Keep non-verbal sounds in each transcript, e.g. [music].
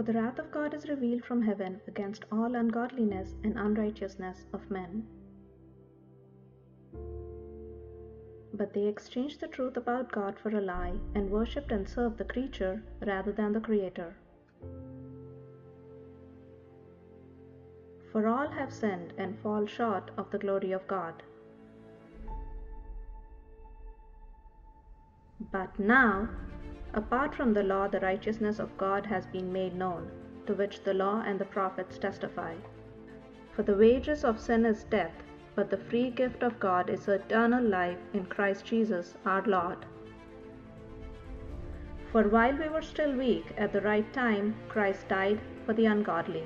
For the wrath of God is revealed from heaven against all ungodliness and unrighteousness of men. But they exchanged the truth about God for a lie and worshipped and served the creature rather than the Creator. For all have sinned and fall short of the glory of God. But now, apart from the law, the righteousness of God has been made known, to which the law and the prophets testify. For the wages of sin is death, but the free gift of God is eternal life in Christ Jesus our Lord. For while we were still weak, at the right time, Christ died for the ungodly.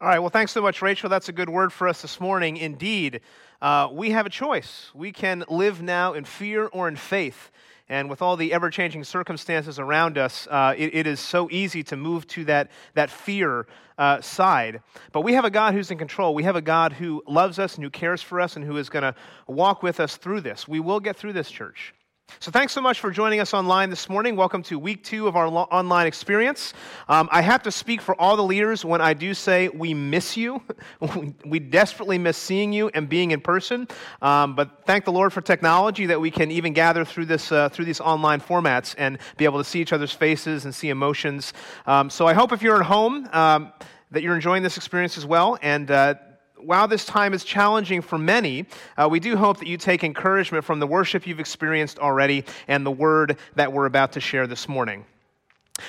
All right, well, thanks so much, Rachel. That's a good word for us this morning. Indeed, uh, we have a choice. We can live now in fear or in faith. And with all the ever changing circumstances around us, uh, it, it is so easy to move to that, that fear uh, side. But we have a God who's in control. We have a God who loves us and who cares for us and who is going to walk with us through this. We will get through this, church. So, thanks so much for joining us online this morning. Welcome to week two of our lo- online experience. Um, I have to speak for all the leaders when I do say we miss you. [laughs] we desperately miss seeing you and being in person. Um, but thank the Lord for technology that we can even gather through, this, uh, through these online formats and be able to see each other's faces and see emotions. Um, so, I hope if you're at home, um, that you're enjoying this experience as well. And uh, while this time is challenging for many, uh, we do hope that you take encouragement from the worship you've experienced already and the word that we're about to share this morning.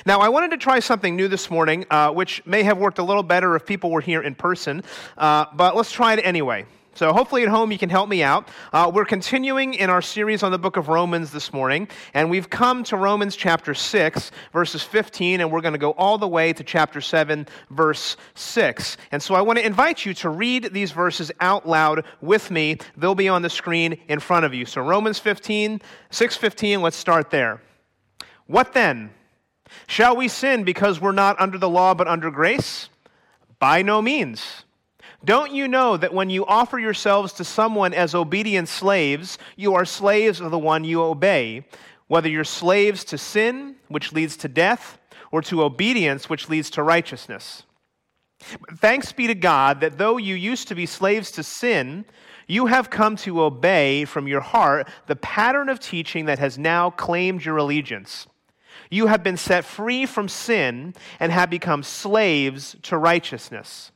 Now, I wanted to try something new this morning, uh, which may have worked a little better if people were here in person, uh, but let's try it anyway. So, hopefully, at home, you can help me out. Uh, we're continuing in our series on the book of Romans this morning, and we've come to Romans chapter 6, verses 15, and we're going to go all the way to chapter 7, verse 6. And so, I want to invite you to read these verses out loud with me. They'll be on the screen in front of you. So, Romans 15, 6:15, let's start there. What then? Shall we sin because we're not under the law but under grace? By no means. Don't you know that when you offer yourselves to someone as obedient slaves, you are slaves of the one you obey, whether you're slaves to sin, which leads to death, or to obedience, which leads to righteousness? Thanks be to God that though you used to be slaves to sin, you have come to obey from your heart the pattern of teaching that has now claimed your allegiance. You have been set free from sin and have become slaves to righteousness.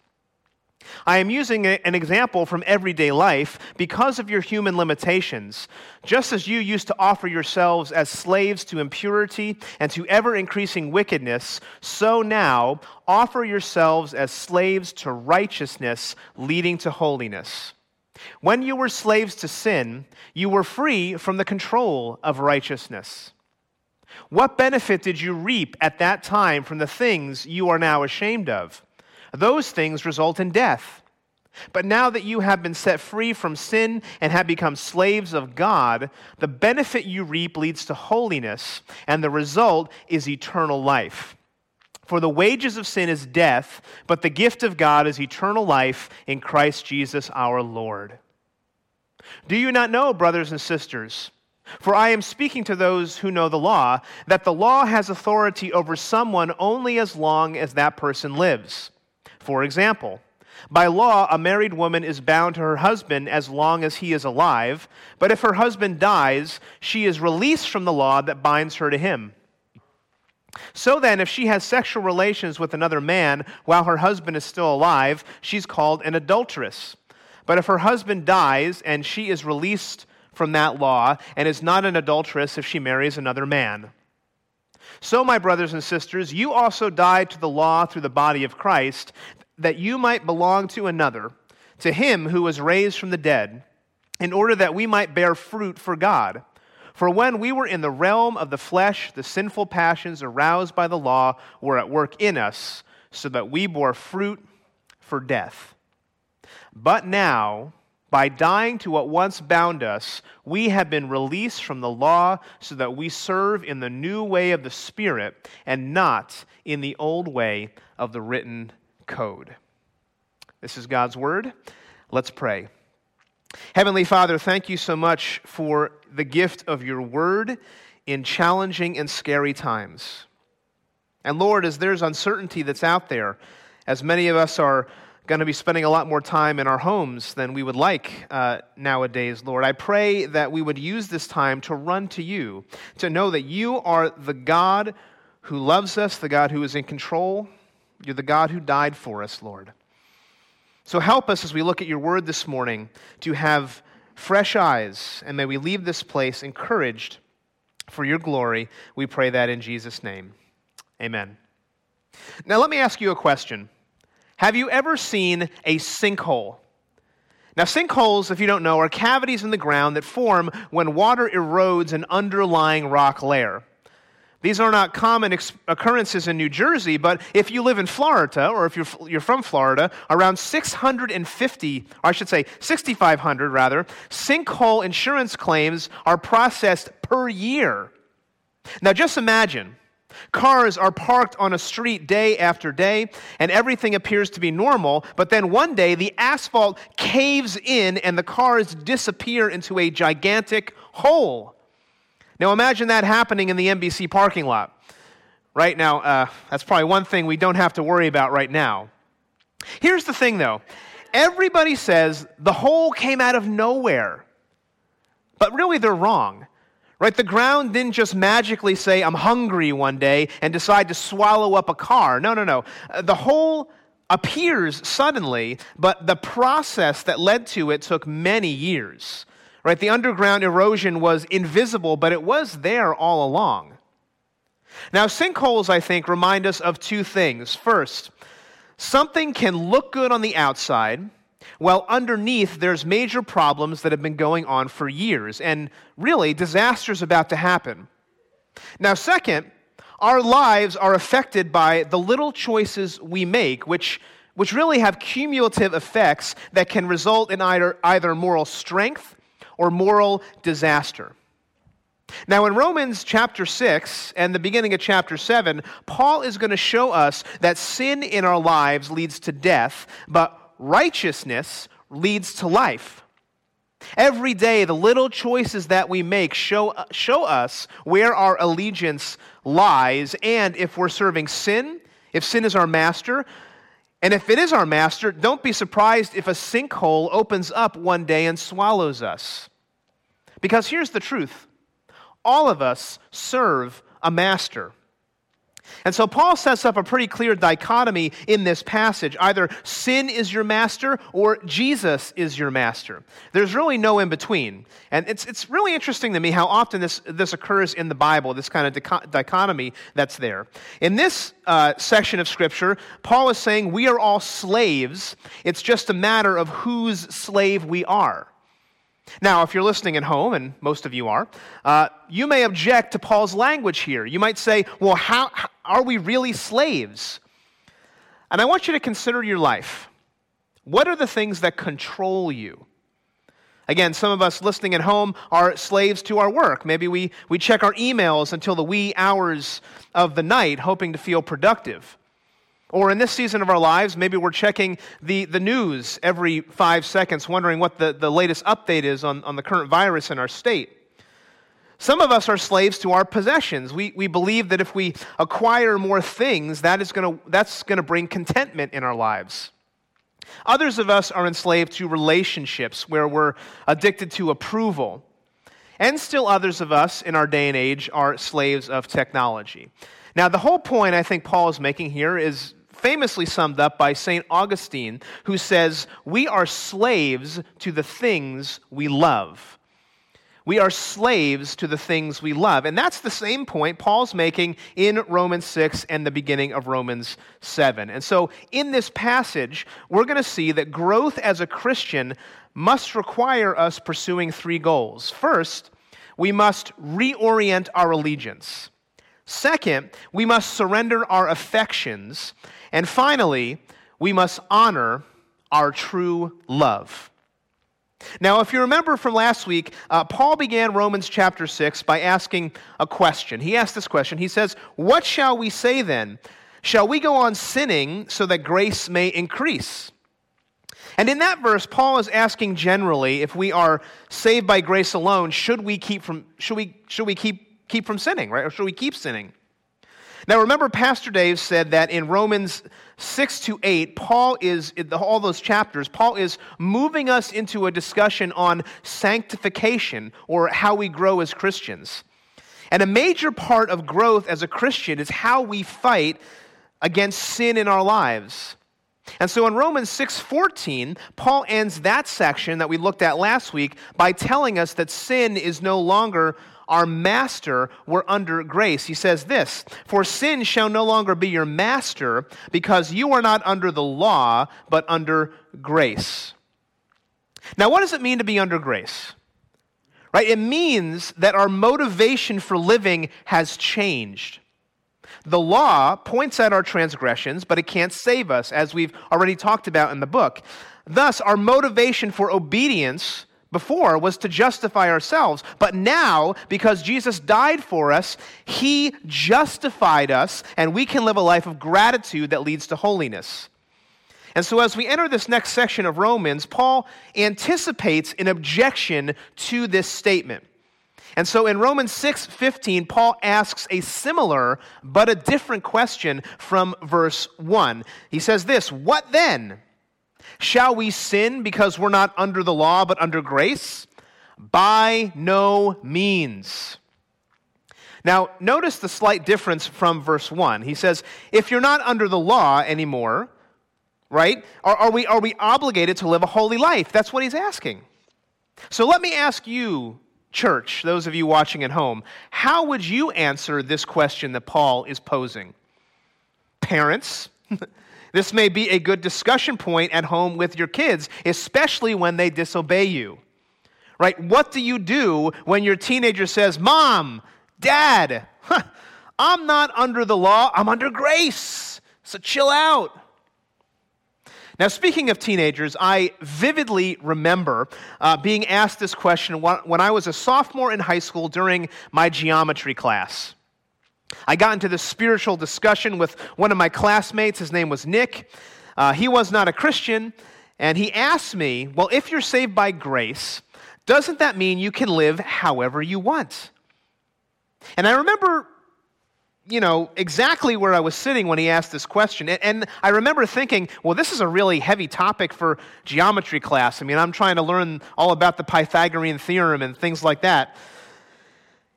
I am using an example from everyday life because of your human limitations. Just as you used to offer yourselves as slaves to impurity and to ever increasing wickedness, so now offer yourselves as slaves to righteousness, leading to holiness. When you were slaves to sin, you were free from the control of righteousness. What benefit did you reap at that time from the things you are now ashamed of? Those things result in death. But now that you have been set free from sin and have become slaves of God, the benefit you reap leads to holiness, and the result is eternal life. For the wages of sin is death, but the gift of God is eternal life in Christ Jesus our Lord. Do you not know, brothers and sisters? For I am speaking to those who know the law, that the law has authority over someone only as long as that person lives. For example, by law, a married woman is bound to her husband as long as he is alive, but if her husband dies, she is released from the law that binds her to him. So then, if she has sexual relations with another man while her husband is still alive, she's called an adulteress. But if her husband dies and she is released from that law and is not an adulteress if she marries another man. So, my brothers and sisters, you also died to the law through the body of Christ, that you might belong to another, to him who was raised from the dead, in order that we might bear fruit for God. For when we were in the realm of the flesh, the sinful passions aroused by the law were at work in us, so that we bore fruit for death. But now, by dying to what once bound us, we have been released from the law so that we serve in the new way of the Spirit and not in the old way of the written code. This is God's word. Let's pray. Heavenly Father, thank you so much for the gift of your word in challenging and scary times. And Lord, as there's uncertainty that's out there, as many of us are going to be spending a lot more time in our homes than we would like uh, nowadays, Lord, I pray that we would use this time to run to you, to know that you are the God who loves us, the God who is in control. You're the God who died for us, Lord. So help us as we look at your word this morning to have fresh eyes, and may we leave this place encouraged for your glory. We pray that in Jesus' name. Amen. Now, let me ask you a question Have you ever seen a sinkhole? Now, sinkholes, if you don't know, are cavities in the ground that form when water erodes an underlying rock layer. These are not common occurrences in New Jersey, but if you live in Florida, or if you're, you're from Florida, around 650, or I should say 6,500 rather, sinkhole insurance claims are processed per year. Now just imagine Cars are parked on a street day after day, and everything appears to be normal, but then one day the asphalt caves in and the cars disappear into a gigantic hole. Now imagine that happening in the NBC parking lot. Right now, uh, that's probably one thing we don't have to worry about right now. Here's the thing though everybody says the hole came out of nowhere, but really they're wrong. Right? The ground didn't just magically say, I'm hungry one day and decide to swallow up a car. No, no, no. Uh, the hole appears suddenly, but the process that led to it took many years. Right? The underground erosion was invisible, but it was there all along. Now, sinkholes, I think, remind us of two things. First, something can look good on the outside, while underneath there's major problems that have been going on for years, and really, disasters about to happen. Now, second, our lives are affected by the little choices we make, which, which really have cumulative effects that can result in either, either moral strength or moral disaster. Now, in Romans chapter 6 and the beginning of chapter 7, Paul is going to show us that sin in our lives leads to death, but righteousness leads to life. Every day, the little choices that we make show, show us where our allegiance lies, and if we're serving sin, if sin is our master, and if it is our master, don't be surprised if a sinkhole opens up one day and swallows us. Because here's the truth all of us serve a master. And so Paul sets up a pretty clear dichotomy in this passage. Either sin is your master or Jesus is your master. There's really no in between. And it's, it's really interesting to me how often this, this occurs in the Bible, this kind of dichotomy that's there. In this uh, section of Scripture, Paul is saying we are all slaves. It's just a matter of whose slave we are. Now, if you're listening at home, and most of you are, uh, you may object to Paul's language here. You might say, well, how, how are we really slaves? And I want you to consider your life. What are the things that control you? Again, some of us listening at home are slaves to our work. Maybe we, we check our emails until the wee hours of the night, hoping to feel productive. Or in this season of our lives, maybe we're checking the, the news every five seconds, wondering what the, the latest update is on, on the current virus in our state. Some of us are slaves to our possessions. We, we believe that if we acquire more things, that is gonna, that's going to bring contentment in our lives. Others of us are enslaved to relationships where we're addicted to approval. And still others of us in our day and age are slaves of technology. Now, the whole point I think Paul is making here is famously summed up by St. Augustine, who says, We are slaves to the things we love. We are slaves to the things we love. And that's the same point Paul's making in Romans 6 and the beginning of Romans 7. And so in this passage, we're going to see that growth as a Christian must require us pursuing three goals. First, we must reorient our allegiance. Second, we must surrender our affections. And finally, we must honor our true love. Now, if you remember from last week, uh, Paul began Romans chapter 6 by asking a question. He asked this question. He says, What shall we say then? Shall we go on sinning so that grace may increase? And in that verse, Paul is asking generally if we are saved by grace alone, should we keep from, should we, should we keep, keep from sinning, right? Or should we keep sinning? Now, remember, Pastor Dave said that in Romans 6 to 8, Paul is, all those chapters, Paul is moving us into a discussion on sanctification or how we grow as Christians. And a major part of growth as a Christian is how we fight against sin in our lives. And so in Romans 6:14, Paul ends that section that we looked at last week by telling us that sin is no longer our master, we're under grace. He says this For sin shall no longer be your master, because you are not under the law, but under grace. Now, what does it mean to be under grace? Right? It means that our motivation for living has changed. The law points out our transgressions, but it can't save us, as we've already talked about in the book. Thus, our motivation for obedience before was to justify ourselves. But now, because Jesus died for us, he justified us, and we can live a life of gratitude that leads to holiness. And so, as we enter this next section of Romans, Paul anticipates an objection to this statement. And so in Romans 6 15, Paul asks a similar but a different question from verse 1. He says this What then? Shall we sin because we're not under the law but under grace? By no means. Now, notice the slight difference from verse 1. He says, if you're not under the law anymore, right, are, are, we, are we obligated to live a holy life? That's what he's asking. So let me ask you, church, those of you watching at home, how would you answer this question that Paul is posing? Parents, [laughs] This may be a good discussion point at home with your kids, especially when they disobey you. Right? What do you do when your teenager says, Mom, Dad, huh, I'm not under the law, I'm under grace. So chill out. Now, speaking of teenagers, I vividly remember uh, being asked this question when I was a sophomore in high school during my geometry class. I got into this spiritual discussion with one of my classmates. His name was Nick. Uh, he was not a Christian. And he asked me, Well, if you're saved by grace, doesn't that mean you can live however you want? And I remember, you know, exactly where I was sitting when he asked this question. And, and I remember thinking, well, this is a really heavy topic for geometry class. I mean, I'm trying to learn all about the Pythagorean theorem and things like that.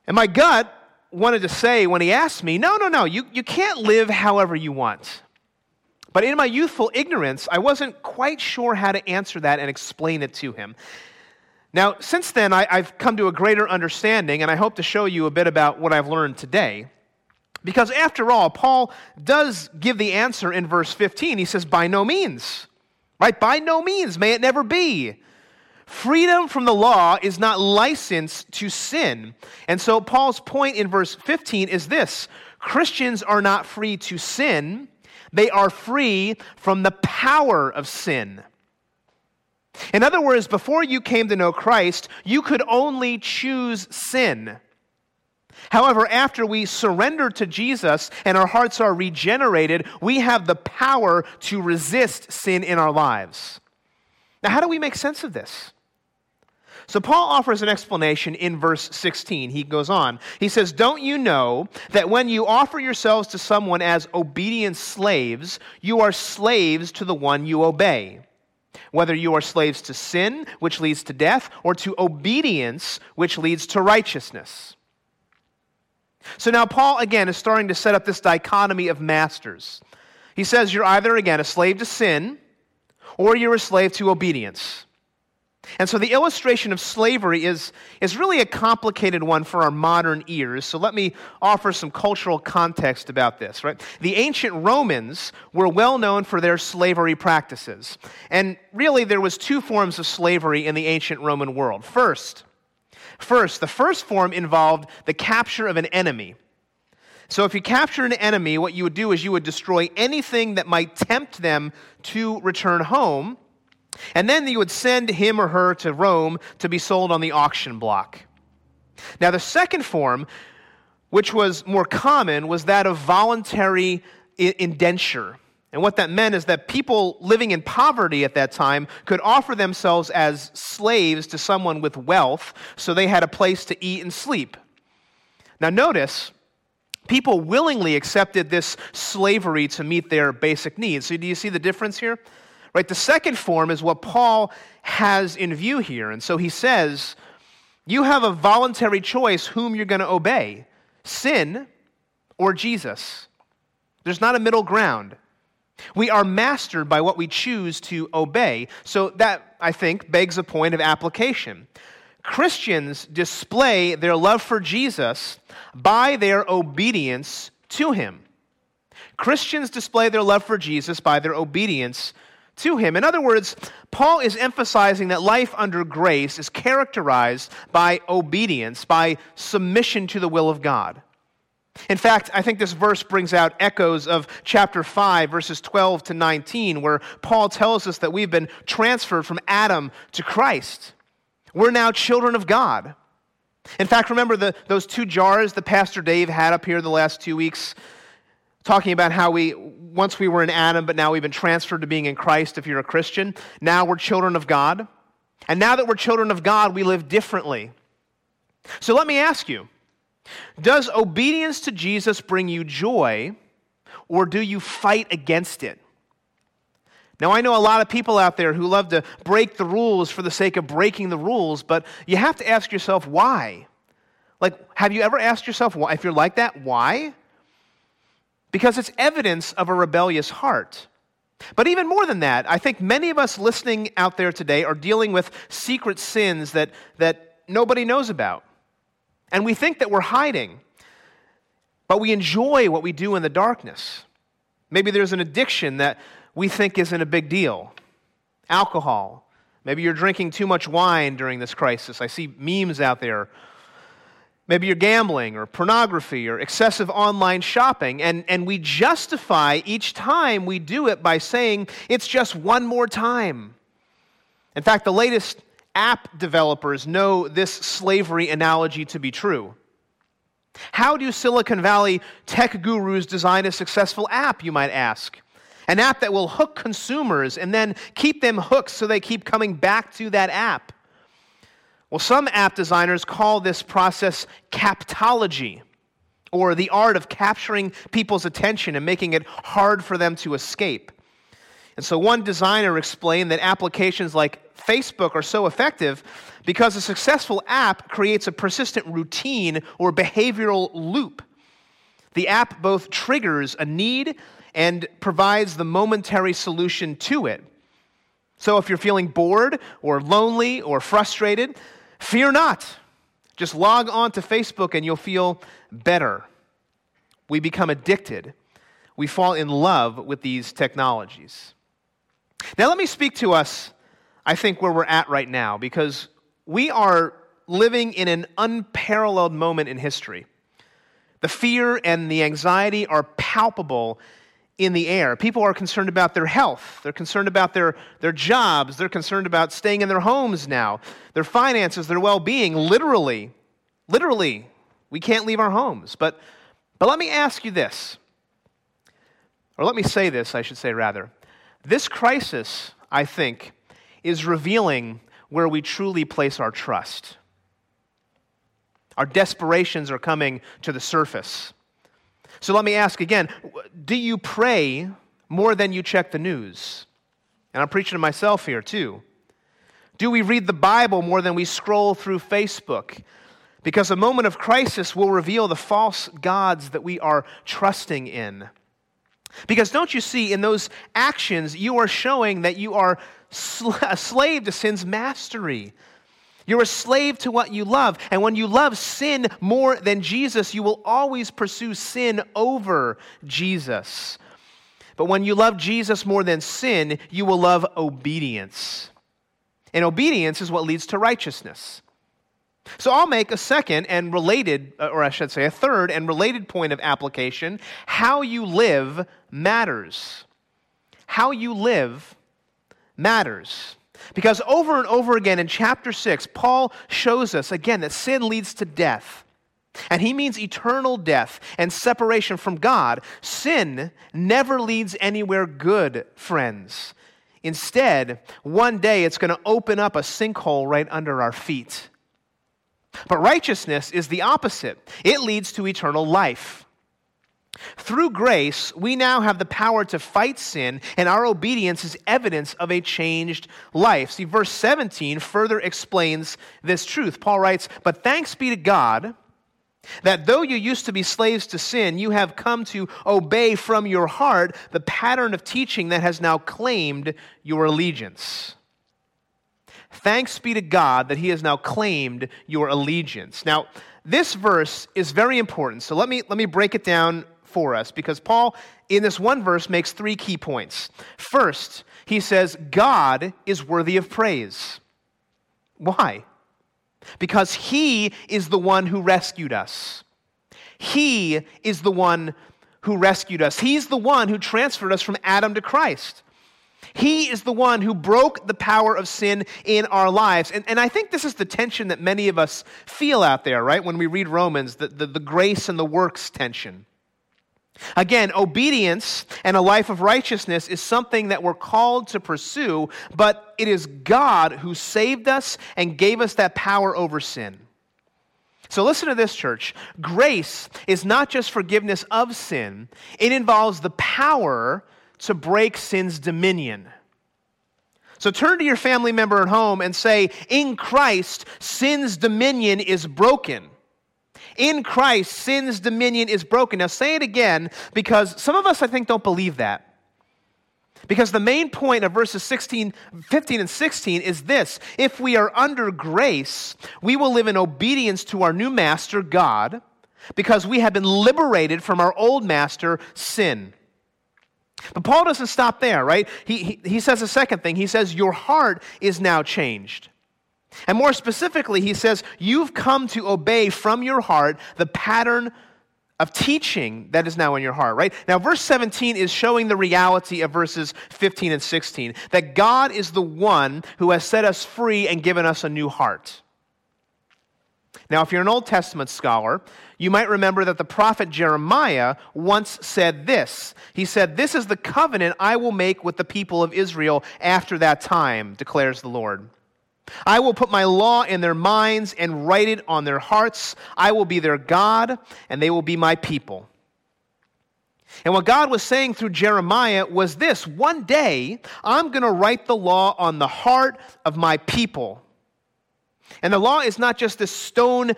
And my gut wanted to say when he asked me, no, no, no, you, you can't live however you want. But in my youthful ignorance, I wasn't quite sure how to answer that and explain it to him. Now, since then, I, have come to a greater understanding, and I hope to show you a bit about what I've learned today. Because after all, Paul does give the answer in verse 15. He says, By no means, right? By no means may it never be. Freedom from the law is not license to sin. And so Paul's point in verse 15 is this Christians are not free to sin, they are free from the power of sin. In other words, before you came to know Christ, you could only choose sin. However, after we surrender to Jesus and our hearts are regenerated, we have the power to resist sin in our lives. Now, how do we make sense of this? So Paul offers an explanation in verse 16. He goes on. He says, Don't you know that when you offer yourselves to someone as obedient slaves, you are slaves to the one you obey? Whether you are slaves to sin, which leads to death, or to obedience, which leads to righteousness. So now Paul, again, is starting to set up this dichotomy of masters. He says you're either, again, a slave to sin, or you're a slave to obedience. And so the illustration of slavery is, is really a complicated one for our modern ears. So let me offer some cultural context about this, right? The ancient Romans were well known for their slavery practices. And really there was two forms of slavery in the ancient Roman world. First, first, the first form involved the capture of an enemy. So if you capture an enemy, what you would do is you would destroy anything that might tempt them to return home and then you would send him or her to Rome to be sold on the auction block. Now, the second form, which was more common, was that of voluntary indenture. And what that meant is that people living in poverty at that time could offer themselves as slaves to someone with wealth so they had a place to eat and sleep. Now, notice, people willingly accepted this slavery to meet their basic needs. So, do you see the difference here? Right? The second form is what Paul has in view here. And so he says, You have a voluntary choice whom you're going to obey sin or Jesus. There's not a middle ground. We are mastered by what we choose to obey. So that, I think, begs a point of application. Christians display their love for Jesus by their obedience to him. Christians display their love for Jesus by their obedience to him. In other words, Paul is emphasizing that life under grace is characterized by obedience, by submission to the will of God. In fact, I think this verse brings out echoes of chapter 5, verses 12 to 19, where Paul tells us that we've been transferred from Adam to Christ. We're now children of God. In fact, remember the, those two jars that Pastor Dave had up here the last two weeks, talking about how we, once we were in Adam, but now we've been transferred to being in Christ if you're a Christian. Now we're children of God. And now that we're children of God, we live differently. So let me ask you does obedience to Jesus bring you joy, or do you fight against it? Now, I know a lot of people out there who love to break the rules for the sake of breaking the rules, but you have to ask yourself why. Like, have you ever asked yourself why? If you're like that, why? Because it's evidence of a rebellious heart. But even more than that, I think many of us listening out there today are dealing with secret sins that, that nobody knows about. And we think that we're hiding, but we enjoy what we do in the darkness. Maybe there's an addiction that we think isn't a big deal alcohol. Maybe you're drinking too much wine during this crisis. I see memes out there. Maybe you're gambling or pornography or excessive online shopping, and, and we justify each time we do it by saying it's just one more time. In fact, the latest app developers know this slavery analogy to be true. How do Silicon Valley tech gurus design a successful app, you might ask? An app that will hook consumers and then keep them hooked so they keep coming back to that app. Well, some app designers call this process captology, or the art of capturing people's attention and making it hard for them to escape. And so, one designer explained that applications like Facebook are so effective because a successful app creates a persistent routine or behavioral loop. The app both triggers a need and provides the momentary solution to it. So, if you're feeling bored or lonely or frustrated, fear not. Just log on to Facebook and you'll feel better. We become addicted. We fall in love with these technologies. Now, let me speak to us, I think, where we're at right now, because we are living in an unparalleled moment in history. The fear and the anxiety are palpable in the air. People are concerned about their health. They're concerned about their, their jobs. They're concerned about staying in their homes now, their finances, their well being. Literally, literally, we can't leave our homes. But, but let me ask you this, or let me say this, I should say rather. This crisis, I think, is revealing where we truly place our trust. Our desperations are coming to the surface. So let me ask again do you pray more than you check the news? And I'm preaching to myself here too. Do we read the Bible more than we scroll through Facebook? Because a moment of crisis will reveal the false gods that we are trusting in. Because don't you see, in those actions, you are showing that you are sl- [laughs] a slave to sin's mastery. You're a slave to what you love. And when you love sin more than Jesus, you will always pursue sin over Jesus. But when you love Jesus more than sin, you will love obedience. And obedience is what leads to righteousness. So I'll make a second and related, uh, or I should say a third and related point of application. How you live matters. How you live matters. Because over and over again in chapter 6, Paul shows us again that sin leads to death. And he means eternal death and separation from God. Sin never leads anywhere good, friends. Instead, one day it's going to open up a sinkhole right under our feet. But righteousness is the opposite it leads to eternal life. Through grace, we now have the power to fight sin, and our obedience is evidence of a changed life. See, verse 17 further explains this truth. Paul writes, But thanks be to God that though you used to be slaves to sin, you have come to obey from your heart the pattern of teaching that has now claimed your allegiance. Thanks be to God that He has now claimed your allegiance. Now, this verse is very important. So let me, let me break it down for us because Paul, in this one verse, makes three key points. First, he says, God is worthy of praise. Why? Because he is the one who rescued us. He is the one who rescued us. He's the one who transferred us from Adam to Christ. He is the one who broke the power of sin in our lives. And, and I think this is the tension that many of us feel out there, right? When we read Romans, the, the, the grace and the works tension. Again, obedience and a life of righteousness is something that we're called to pursue, but it is God who saved us and gave us that power over sin. So listen to this, church. Grace is not just forgiveness of sin, it involves the power to break sin's dominion. So turn to your family member at home and say, In Christ, sin's dominion is broken. In Christ, sin's dominion is broken. Now, say it again because some of us, I think, don't believe that. Because the main point of verses 16, 15 and 16 is this if we are under grace, we will live in obedience to our new master, God, because we have been liberated from our old master, sin. But Paul doesn't stop there, right? He, he, he says a second thing. He says, Your heart is now changed. And more specifically, he says, You've come to obey from your heart the pattern of teaching that is now in your heart, right? Now, verse 17 is showing the reality of verses 15 and 16 that God is the one who has set us free and given us a new heart. Now, if you're an Old Testament scholar, you might remember that the prophet Jeremiah once said this. He said, This is the covenant I will make with the people of Israel after that time, declares the Lord. I will put my law in their minds and write it on their hearts. I will be their God, and they will be my people. And what God was saying through Jeremiah was this one day, I'm going to write the law on the heart of my people. And the law is not just a stone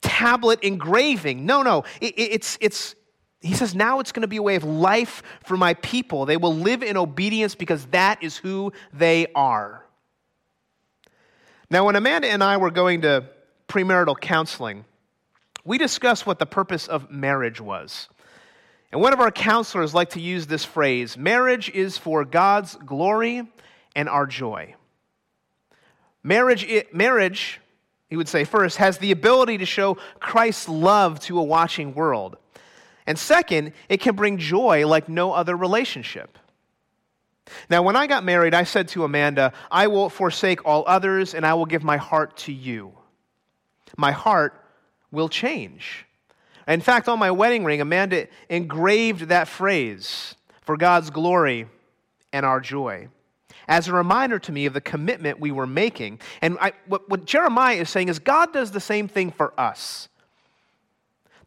tablet engraving. No, no. It, it's, it's, he says, now it's going to be a way of life for my people. They will live in obedience because that is who they are. Now, when Amanda and I were going to premarital counseling, we discussed what the purpose of marriage was. And one of our counselors liked to use this phrase marriage is for God's glory and our joy. Marriage, marriage, he would say first, has the ability to show Christ's love to a watching world. And second, it can bring joy like no other relationship. Now, when I got married, I said to Amanda, I will forsake all others and I will give my heart to you. My heart will change. In fact, on my wedding ring, Amanda engraved that phrase for God's glory and our joy as a reminder to me of the commitment we were making. And I, what, what Jeremiah is saying is God does the same thing for us.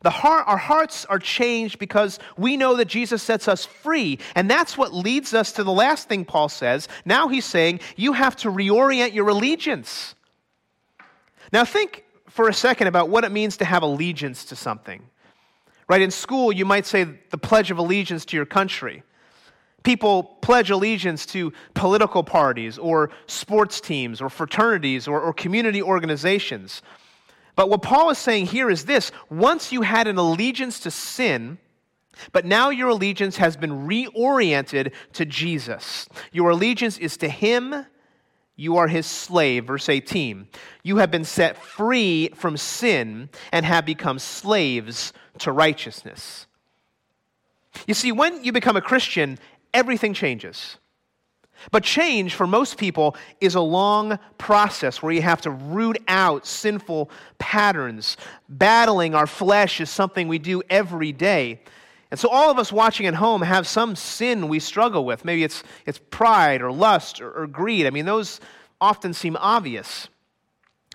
The heart, our hearts are changed because we know that Jesus sets us free. And that's what leads us to the last thing Paul says. Now he's saying you have to reorient your allegiance. Now think for a second about what it means to have allegiance to something. Right? In school, you might say the Pledge of Allegiance to your country. People pledge allegiance to political parties or sports teams or fraternities or, or community organizations. But what Paul is saying here is this once you had an allegiance to sin, but now your allegiance has been reoriented to Jesus. Your allegiance is to Him. You are His slave. Verse 18. You have been set free from sin and have become slaves to righteousness. You see, when you become a Christian, everything changes. But change for most people is a long process where you have to root out sinful patterns. Battling our flesh is something we do every day. And so, all of us watching at home have some sin we struggle with. Maybe it's, it's pride or lust or, or greed. I mean, those often seem obvious.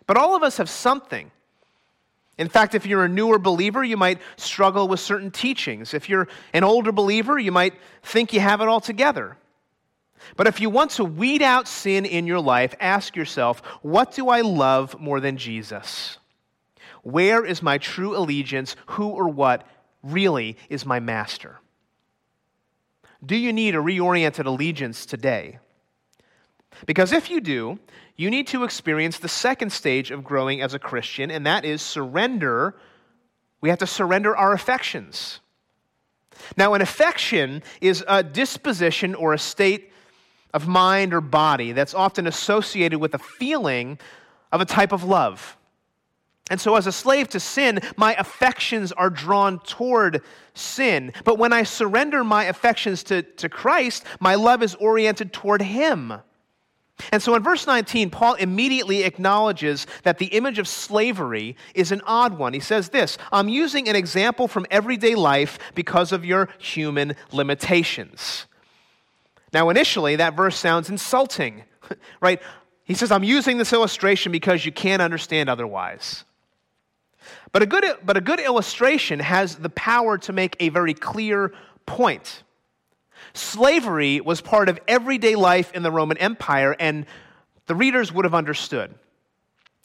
But all of us have something. In fact, if you're a newer believer, you might struggle with certain teachings. If you're an older believer, you might think you have it all together. But if you want to weed out sin in your life, ask yourself, what do I love more than Jesus? Where is my true allegiance? Who or what really is my master? Do you need a reoriented allegiance today? Because if you do, you need to experience the second stage of growing as a Christian, and that is surrender. We have to surrender our affections. Now, an affection is a disposition or a state of mind or body that's often associated with a feeling of a type of love. And so, as a slave to sin, my affections are drawn toward sin. But when I surrender my affections to, to Christ, my love is oriented toward Him. And so in verse 19, Paul immediately acknowledges that the image of slavery is an odd one. He says this I'm using an example from everyday life because of your human limitations. Now, initially, that verse sounds insulting, [laughs] right? He says, I'm using this illustration because you can't understand otherwise. But a good, but a good illustration has the power to make a very clear point. Slavery was part of everyday life in the Roman Empire, and the readers would have understood.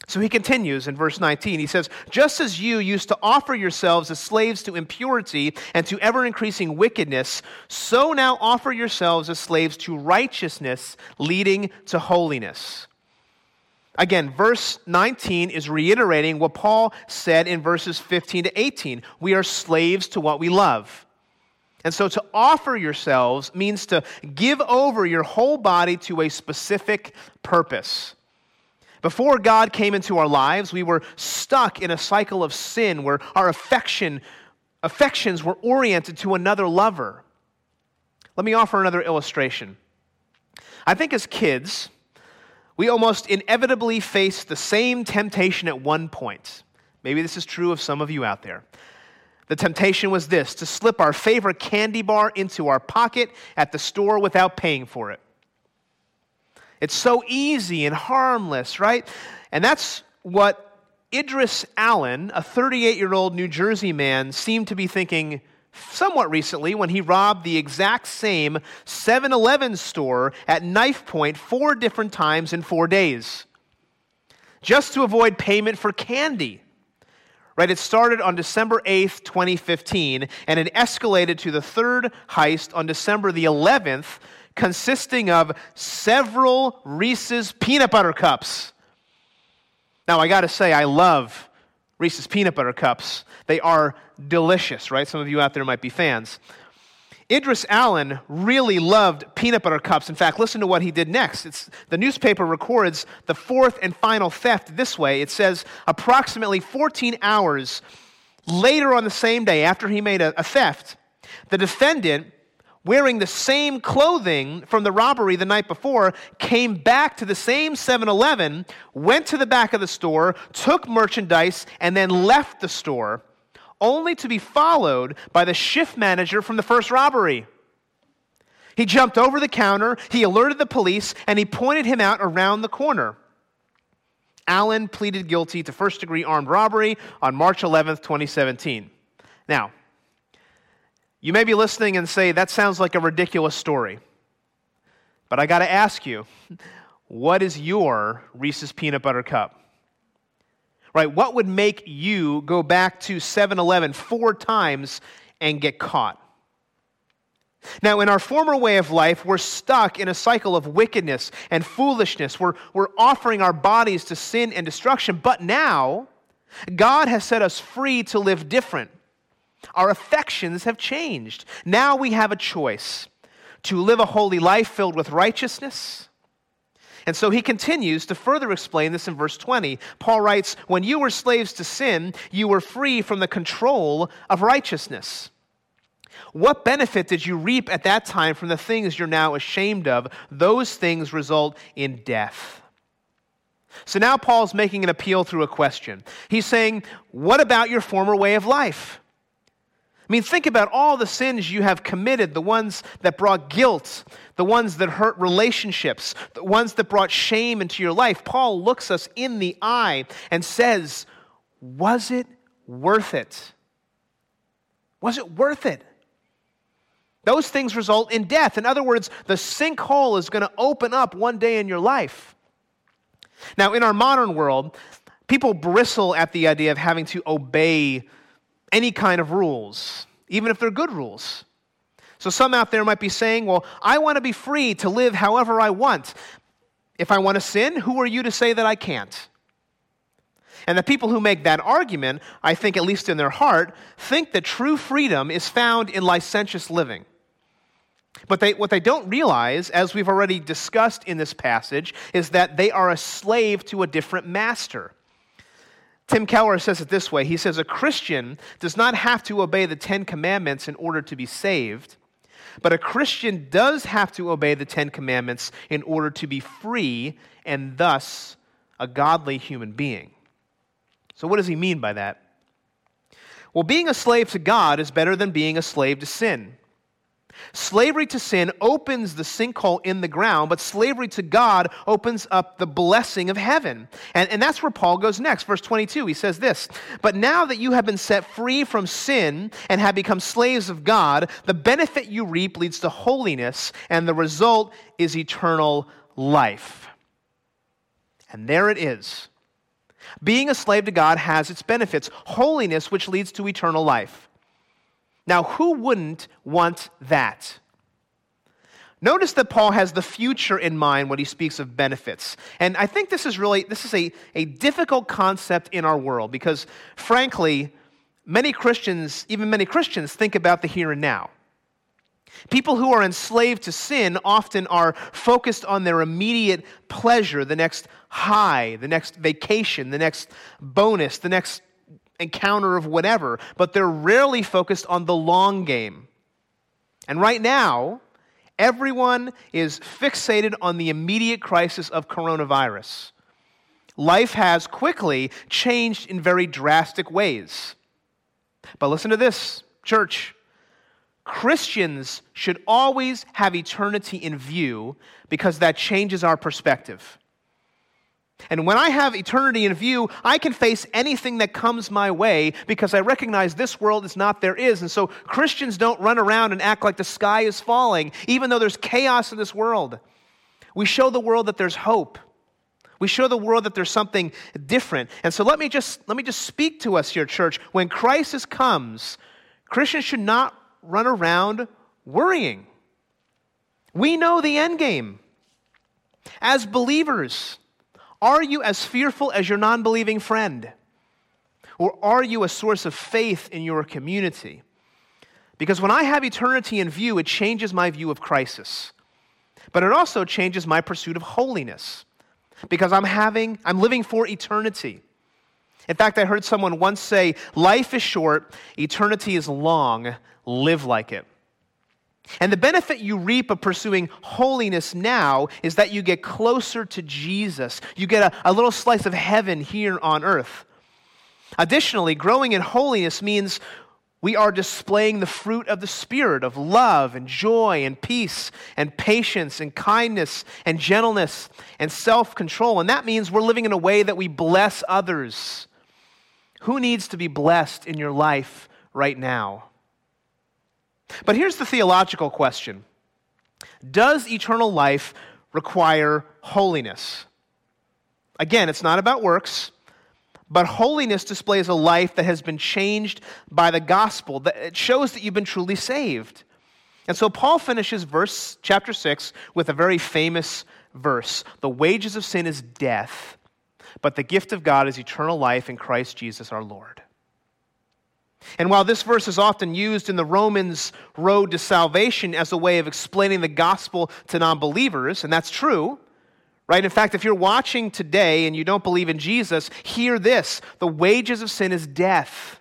So he continues in verse 19. He says, Just as you used to offer yourselves as slaves to impurity and to ever increasing wickedness, so now offer yourselves as slaves to righteousness, leading to holiness. Again, verse 19 is reiterating what Paul said in verses 15 to 18. We are slaves to what we love. And so to offer yourselves means to give over your whole body to a specific purpose. Before God came into our lives, we were stuck in a cycle of sin where our affection, affections were oriented to another lover. Let me offer another illustration. I think as kids, we almost inevitably face the same temptation at one point. Maybe this is true of some of you out there. The temptation was this to slip our favorite candy bar into our pocket at the store without paying for it. It's so easy and harmless, right? And that's what Idris Allen, a 38 year old New Jersey man, seemed to be thinking somewhat recently when he robbed the exact same 7 Eleven store at knife point four different times in four days, just to avoid payment for candy. Right, it started on December 8th, 2015, and it escalated to the third heist on December the 11th, consisting of several Reese's peanut butter cups. Now, I got to say, I love Reese's peanut butter cups. They are delicious, right? Some of you out there might be fans. Idris Allen really loved peanut butter cups. In fact, listen to what he did next. It's, the newspaper records the fourth and final theft this way. It says approximately 14 hours later on the same day, after he made a, a theft, the defendant wearing the same clothing from the robbery the night before, came back to the same 7 Eleven, went to the back of the store, took merchandise, and then left the store, only to be followed by the shift manager from the first robbery. He jumped over the counter, he alerted the police, and he pointed him out around the corner. Allen pleaded guilty to first degree armed robbery on March 11th, 2017. Now, you may be listening and say, that sounds like a ridiculous story. But I got to ask you, what is your Reese's peanut butter cup? Right? What would make you go back to 7 Eleven four times and get caught? Now, in our former way of life, we're stuck in a cycle of wickedness and foolishness. We're, we're offering our bodies to sin and destruction. But now, God has set us free to live different. Our affections have changed. Now we have a choice to live a holy life filled with righteousness. And so he continues to further explain this in verse 20. Paul writes, When you were slaves to sin, you were free from the control of righteousness. What benefit did you reap at that time from the things you're now ashamed of? Those things result in death. So now Paul's making an appeal through a question. He's saying, What about your former way of life? I mean, think about all the sins you have committed the ones that brought guilt, the ones that hurt relationships, the ones that brought shame into your life. Paul looks us in the eye and says, Was it worth it? Was it worth it? Those things result in death. In other words, the sinkhole is going to open up one day in your life. Now, in our modern world, people bristle at the idea of having to obey any kind of rules, even if they're good rules. So, some out there might be saying, Well, I want to be free to live however I want. If I want to sin, who are you to say that I can't? And the people who make that argument, I think, at least in their heart, think that true freedom is found in licentious living. But they, what they don't realize, as we've already discussed in this passage, is that they are a slave to a different master. Tim Keller says it this way He says, A Christian does not have to obey the Ten Commandments in order to be saved, but a Christian does have to obey the Ten Commandments in order to be free and thus a godly human being. So, what does he mean by that? Well, being a slave to God is better than being a slave to sin. Slavery to sin opens the sinkhole in the ground, but slavery to God opens up the blessing of heaven. And, and that's where Paul goes next. Verse 22, he says this But now that you have been set free from sin and have become slaves of God, the benefit you reap leads to holiness, and the result is eternal life. And there it is. Being a slave to God has its benefits holiness, which leads to eternal life. Now, who wouldn't want that? Notice that Paul has the future in mind when he speaks of benefits. And I think this is really this is a, a difficult concept in our world because frankly, many Christians, even many Christians, think about the here and now. People who are enslaved to sin often are focused on their immediate pleasure, the next high, the next vacation, the next bonus, the next encounter of whatever, but they're rarely focused on the long game. And right now, everyone is fixated on the immediate crisis of coronavirus. Life has quickly changed in very drastic ways. But listen to this, church. Christians should always have eternity in view because that changes our perspective. And when I have eternity in view, I can face anything that comes my way because I recognize this world is not there is. And so Christians don't run around and act like the sky is falling, even though there's chaos in this world. We show the world that there's hope. We show the world that there's something different. And so let me just let me just speak to us here, church. When crisis comes, Christians should not run around worrying. We know the end game. As believers, are you as fearful as your non believing friend? Or are you a source of faith in your community? Because when I have eternity in view, it changes my view of crisis. But it also changes my pursuit of holiness. Because I'm having, I'm living for eternity. In fact, I heard someone once say, Life is short, eternity is long, live like it. And the benefit you reap of pursuing holiness now is that you get closer to Jesus. You get a, a, little slice of heaven here on earth. Additionally, growing in holiness means we are displaying the fruit of the Spirit of love and joy and peace and patience and kindness and gentleness and self control. And that means we're living in a way that we bless others. Who needs to be blessed in your life right now? But here's the theological question Does eternal life require holiness? Again, it's not about works, but holiness displays a life that has been changed by the gospel. It shows that you've been truly saved. And so Paul finishes verse chapter 6 with a very famous verse. The wages of sin is death, but the gift of God is eternal life in Christ Jesus our Lord. And while this verse is often used in the Romans' road to salvation as a way of explaining the gospel to non believers, and that's true, right? In fact, if you're watching today and you don't believe in Jesus, hear this the wages of sin is death.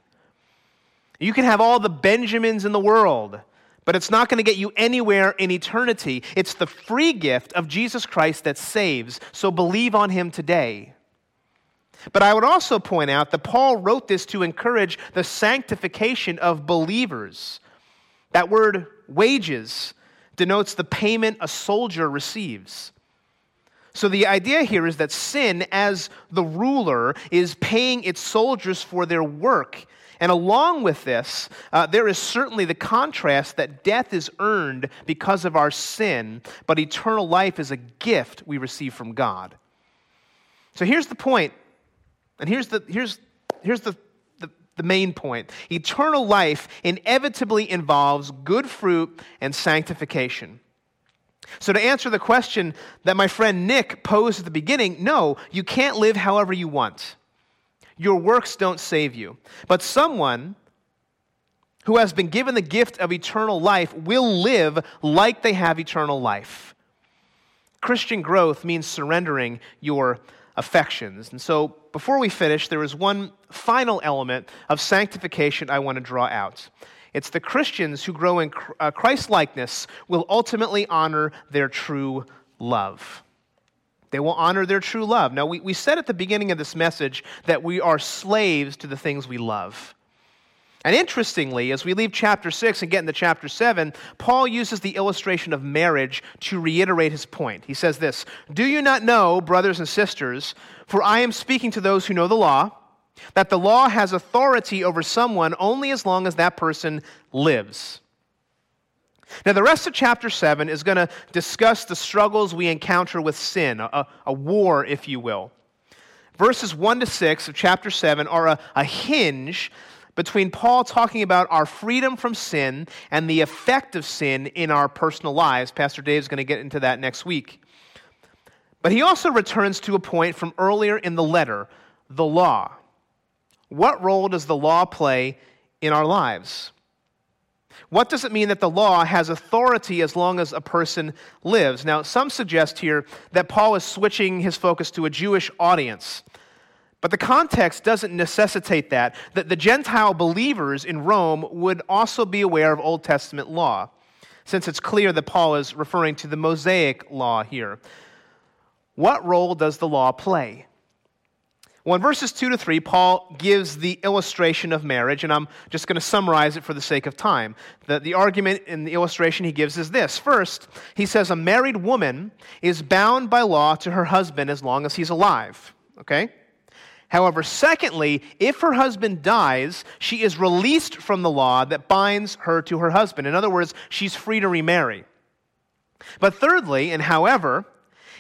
You can have all the Benjamins in the world. but it's not going to get you anywhere in eternity. It's the free gift of Jesus Christ that saves, so believe on him today. But I would also point out that Paul wrote this to encourage the sanctification of believers. That word wages denotes the payment a soldier receives. So the idea here is that sin, as the ruler, is paying its soldiers for their work. And along with this, uh, there is certainly the contrast that death is earned because of our sin, but eternal life is a gift we receive from God. So here's the point, and here's the, here's, here's the, the, the main point. Eternal life inevitably involves good fruit and sanctification. So, to answer the question that my friend Nick posed at the beginning, no, you can't live however you want. Your works don't save you. But someone who has been given the gift of eternal life will live like they have eternal life. Christian growth means surrendering your affections. And so, before we finish, there is one final element of sanctification I want to draw out. It's the Christians who grow in uh, Christ likeness will ultimately honor their true love. They will honor their true love. Now, we, we said at the beginning of this message that we are slaves to the things we love. And interestingly, as we leave chapter 6 and get into chapter 7, Paul uses the illustration of marriage to reiterate his point. He says this Do you not know, brothers and sisters, for I am speaking to those who know the law? that the law has authority over someone only as long as that person lives. Now, the rest of chapter 7 is going to discuss the struggles we encounter with sin, a, a, war, if you will. Verses 1 to 6 of chapter 7 are a, a hinge between Paul talking about our freedom from sin and the effect of sin in our personal lives. Pastor Dave is going to get into that next week. But he also returns to a point from earlier in the letter the law. What role does the law play in our lives? What does it mean that the law has authority as long as a person lives? Now, some suggest here that Paul is switching his focus to a Jewish audience. But the context doesn't necessitate that, that the Gentile believers in Rome would also be aware of Old Testament law, since it's clear that Paul is referring to the Mosaic law here. What role does the law play? Well, in verses 2 to 3, Paul gives the illustration of marriage, and I'm just going to summarize it for the sake of time. The, the argument in the illustration he gives is this First, he says a married woman is bound by law to her husband as long as he's alive. Okay? However, secondly, if her husband dies, she is released from the law that binds her to her husband. In other words, she's free to remarry. But thirdly, and however,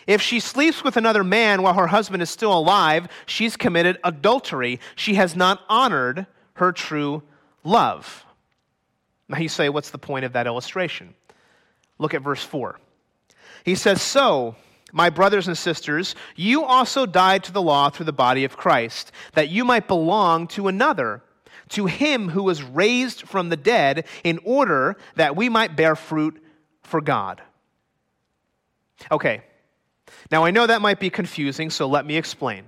if she sleeps with another man while her husband is still alive, she's committed adultery. She has not honored her true love. Now you say, what's the point of that illustration? Look at verse 4. He says, So, my brothers and sisters, you also died to the law through the body of Christ, that you might belong to another, to him who was raised from the dead, in order that we might bear fruit for God. Okay, now, I know that might be confusing, so let me explain.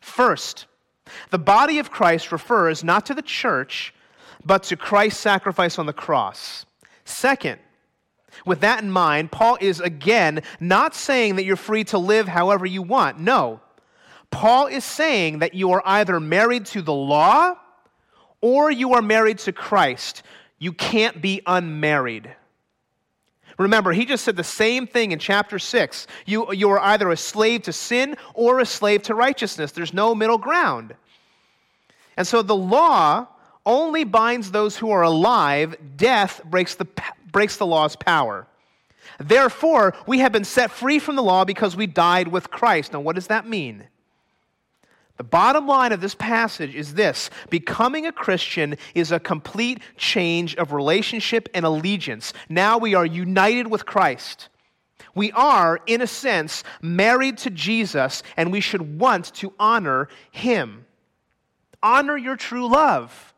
First, the body of Christ refers not to the church, but to Christ's sacrifice on the cross. Second, with that in mind, Paul is again not saying that you're free to live however you want. No. Paul is saying that you are either married to the law or you are married to Christ. You can't be unmarried. Remember, he just said the same thing in chapter 6. You, you are either a slave to sin or a slave to righteousness. There's no middle ground. And so the law only binds those who are alive. Death breaks the, breaks the law's power. Therefore, we have been set free from the law because we died with Christ. Now, what does that mean? The bottom line of this passage is this becoming a Christian is a complete change of relationship and allegiance. Now we are united with Christ. We are, in a sense, married to Jesus, and we should want to honor him. Honor your true love.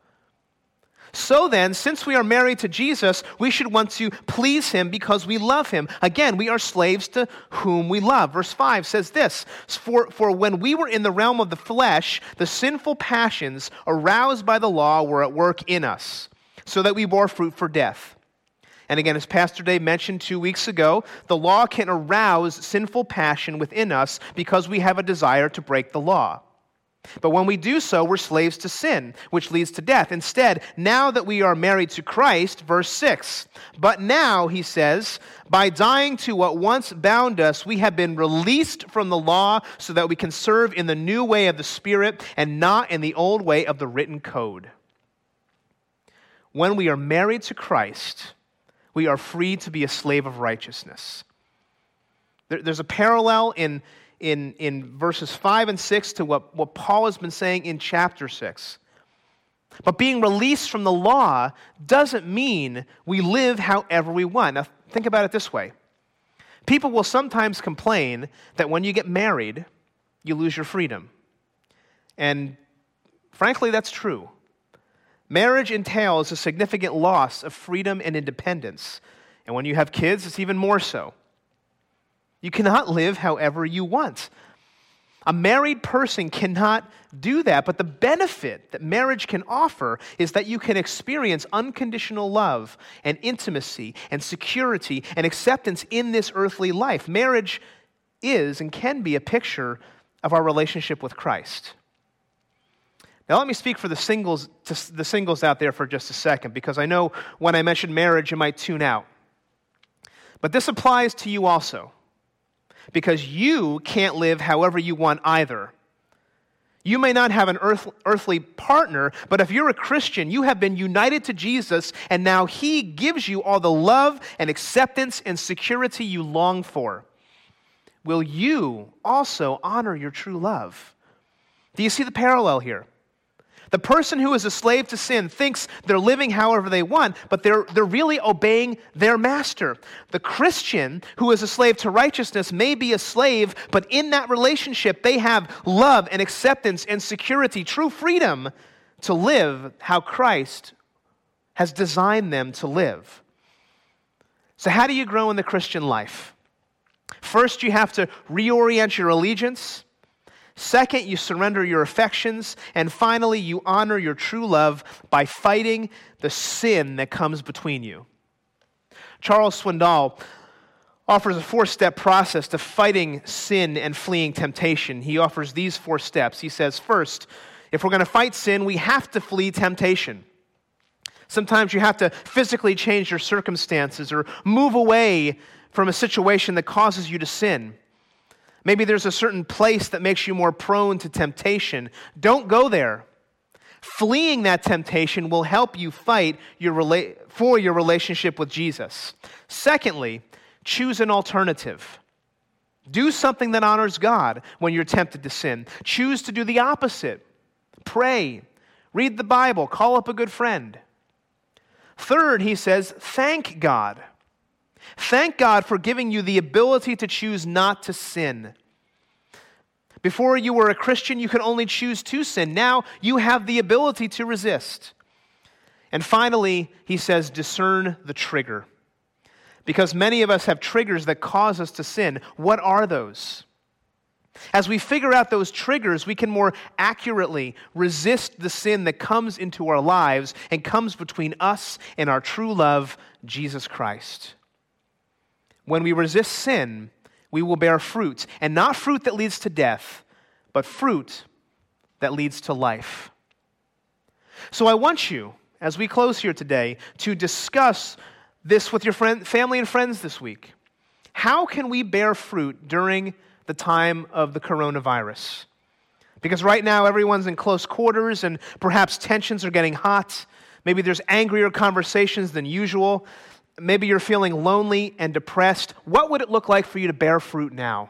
So then, since we are married to Jesus, we should want to please him because we love him. Again, we are slaves to whom we love. Verse 5 says this For, for when we were in the realm of the flesh, the sinful passions aroused by the law were at work in us, so that we bore fruit for death. And again, as Pastor Dave mentioned two weeks ago, the law can arouse sinful passion within us because we have a desire to break the law. But when we do so, we're slaves to sin, which leads to death. Instead, now that we are married to Christ, verse 6, but now, he says, by dying to what once bound us, we have been released from the law so that we can serve in the new way of the Spirit and not in the old way of the written code. When we are married to Christ, we are free to be a slave of righteousness. There's a parallel in in, in verses 5 and 6 to what, what Paul has been saying in chapter 6. But being released from the law doesn't mean we live however we want. Now, think about it this way people will sometimes complain that when you get married, you lose your freedom. And frankly, that's true. Marriage entails a significant loss of freedom and independence. And when you have kids, it's even more so. You cannot live however you want. A married person cannot do that, but the benefit that marriage can offer is that you can experience unconditional love and intimacy and security and acceptance in this earthly life. Marriage is and can be a picture of our relationship with Christ. Now, let me speak for the singles, the singles out there for just a second, because I know when I mention marriage, you might tune out. But this applies to you also because you can't live however you want either. You may not have an earth, earthly partner, but if you're a Christian, you have been united to Jesus, and now He gives you all the love and acceptance and security you long for. Will you also honor your true love? Do you see the parallel here? The person who is a slave to sin thinks they're living however they want, but they're, they're really obeying their master. The Christian who is a slave to righteousness may be a slave, but in that relationship, they have love and acceptance and security, true freedom to live how Christ has designed them to live. So, how do you grow in the Christian life? First, you have to reorient your allegiance. Second, you surrender your affections. And finally, you honor your true love by fighting the sin that comes between you. Charles Swindoll offers a four step process to fighting sin and fleeing temptation. He offers these four steps. He says, first, if we're going to fight sin, we have to flee temptation. Sometimes you have to physically change your circumstances or move away from a situation that causes you to sin. Maybe there's a certain place that makes you more prone to temptation. Don't go there. Fleeing that temptation will help you fight your rela- for your relationship with Jesus. Secondly, choose an alternative. Do something that honors God when you're tempted to sin. Choose to do the opposite. Pray, read the Bible, call up a good friend. Third, he says, thank God. Thank God for giving you the ability to choose not to sin. Before you were a Christian, you could only choose to sin. Now you have the ability to resist. And finally, he says, discern the trigger. Because many of us have triggers that cause us to sin. What are those? As we figure out those triggers, we can more accurately resist the sin that comes into our lives and comes between us and our true love, Jesus Christ. When we resist sin, we will bear fruit, and not fruit that leads to death, but fruit that leads to life. So I want you, as we close here today, to discuss this with your friend, family and friends this week. How can we bear fruit during the time of the coronavirus? Because right now everyone's in close quarters and perhaps tensions are getting hot. Maybe there's angrier conversations than usual maybe you're feeling lonely and depressed, what would it look like for you to bear fruit now?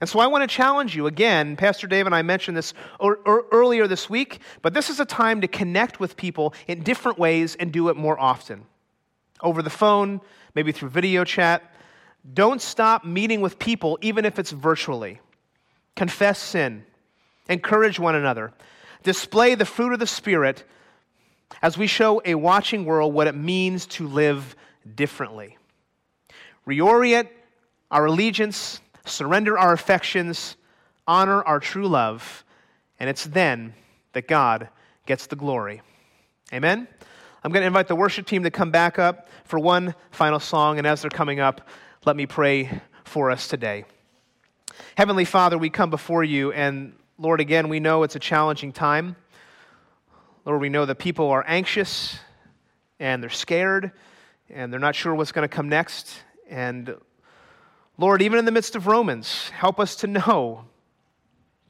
And so I want to challenge you again. Pastor Dave and I mentioned this earlier this week, but this is a time to connect with people in different ways and do it more often. Over the phone, maybe through video chat. Don't stop meeting with people, even if it's virtually. Confess sin, encourage one another, display the fruit of the Spirit as we show a watching world what it means to live differently. Reorient our allegiance, surrender our affections, honor our true love, and it's then that God gets the glory. Amen? I'm going to invite the worship team to come back up for one final song, and as they're coming up, let me pray for us today. Heavenly Father, we come before you, and Lord, again, we know it's a challenging time. Lord, we know that people are anxious and they're scared and they're not sure what's going to come next. And Lord, even in the midst of Romans, help us to know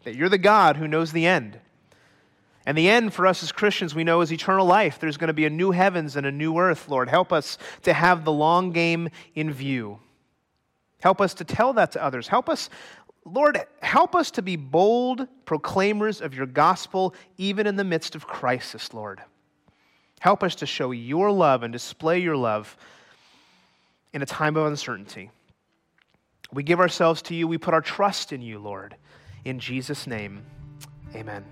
that you're the God who knows the end. And the end for us as Christians, we know, is eternal life. There's going to be a new heavens and a new earth, Lord. Help us to have the long game in view. Help us to tell that to others. Help us, Lord, help us to be bold proclaimers of your gospel, even in the midst of crisis, Lord. Help us to show your love and display your love in a time of uncertainty. We give ourselves to you. We put our trust in you, Lord. In Jesus' name, amen.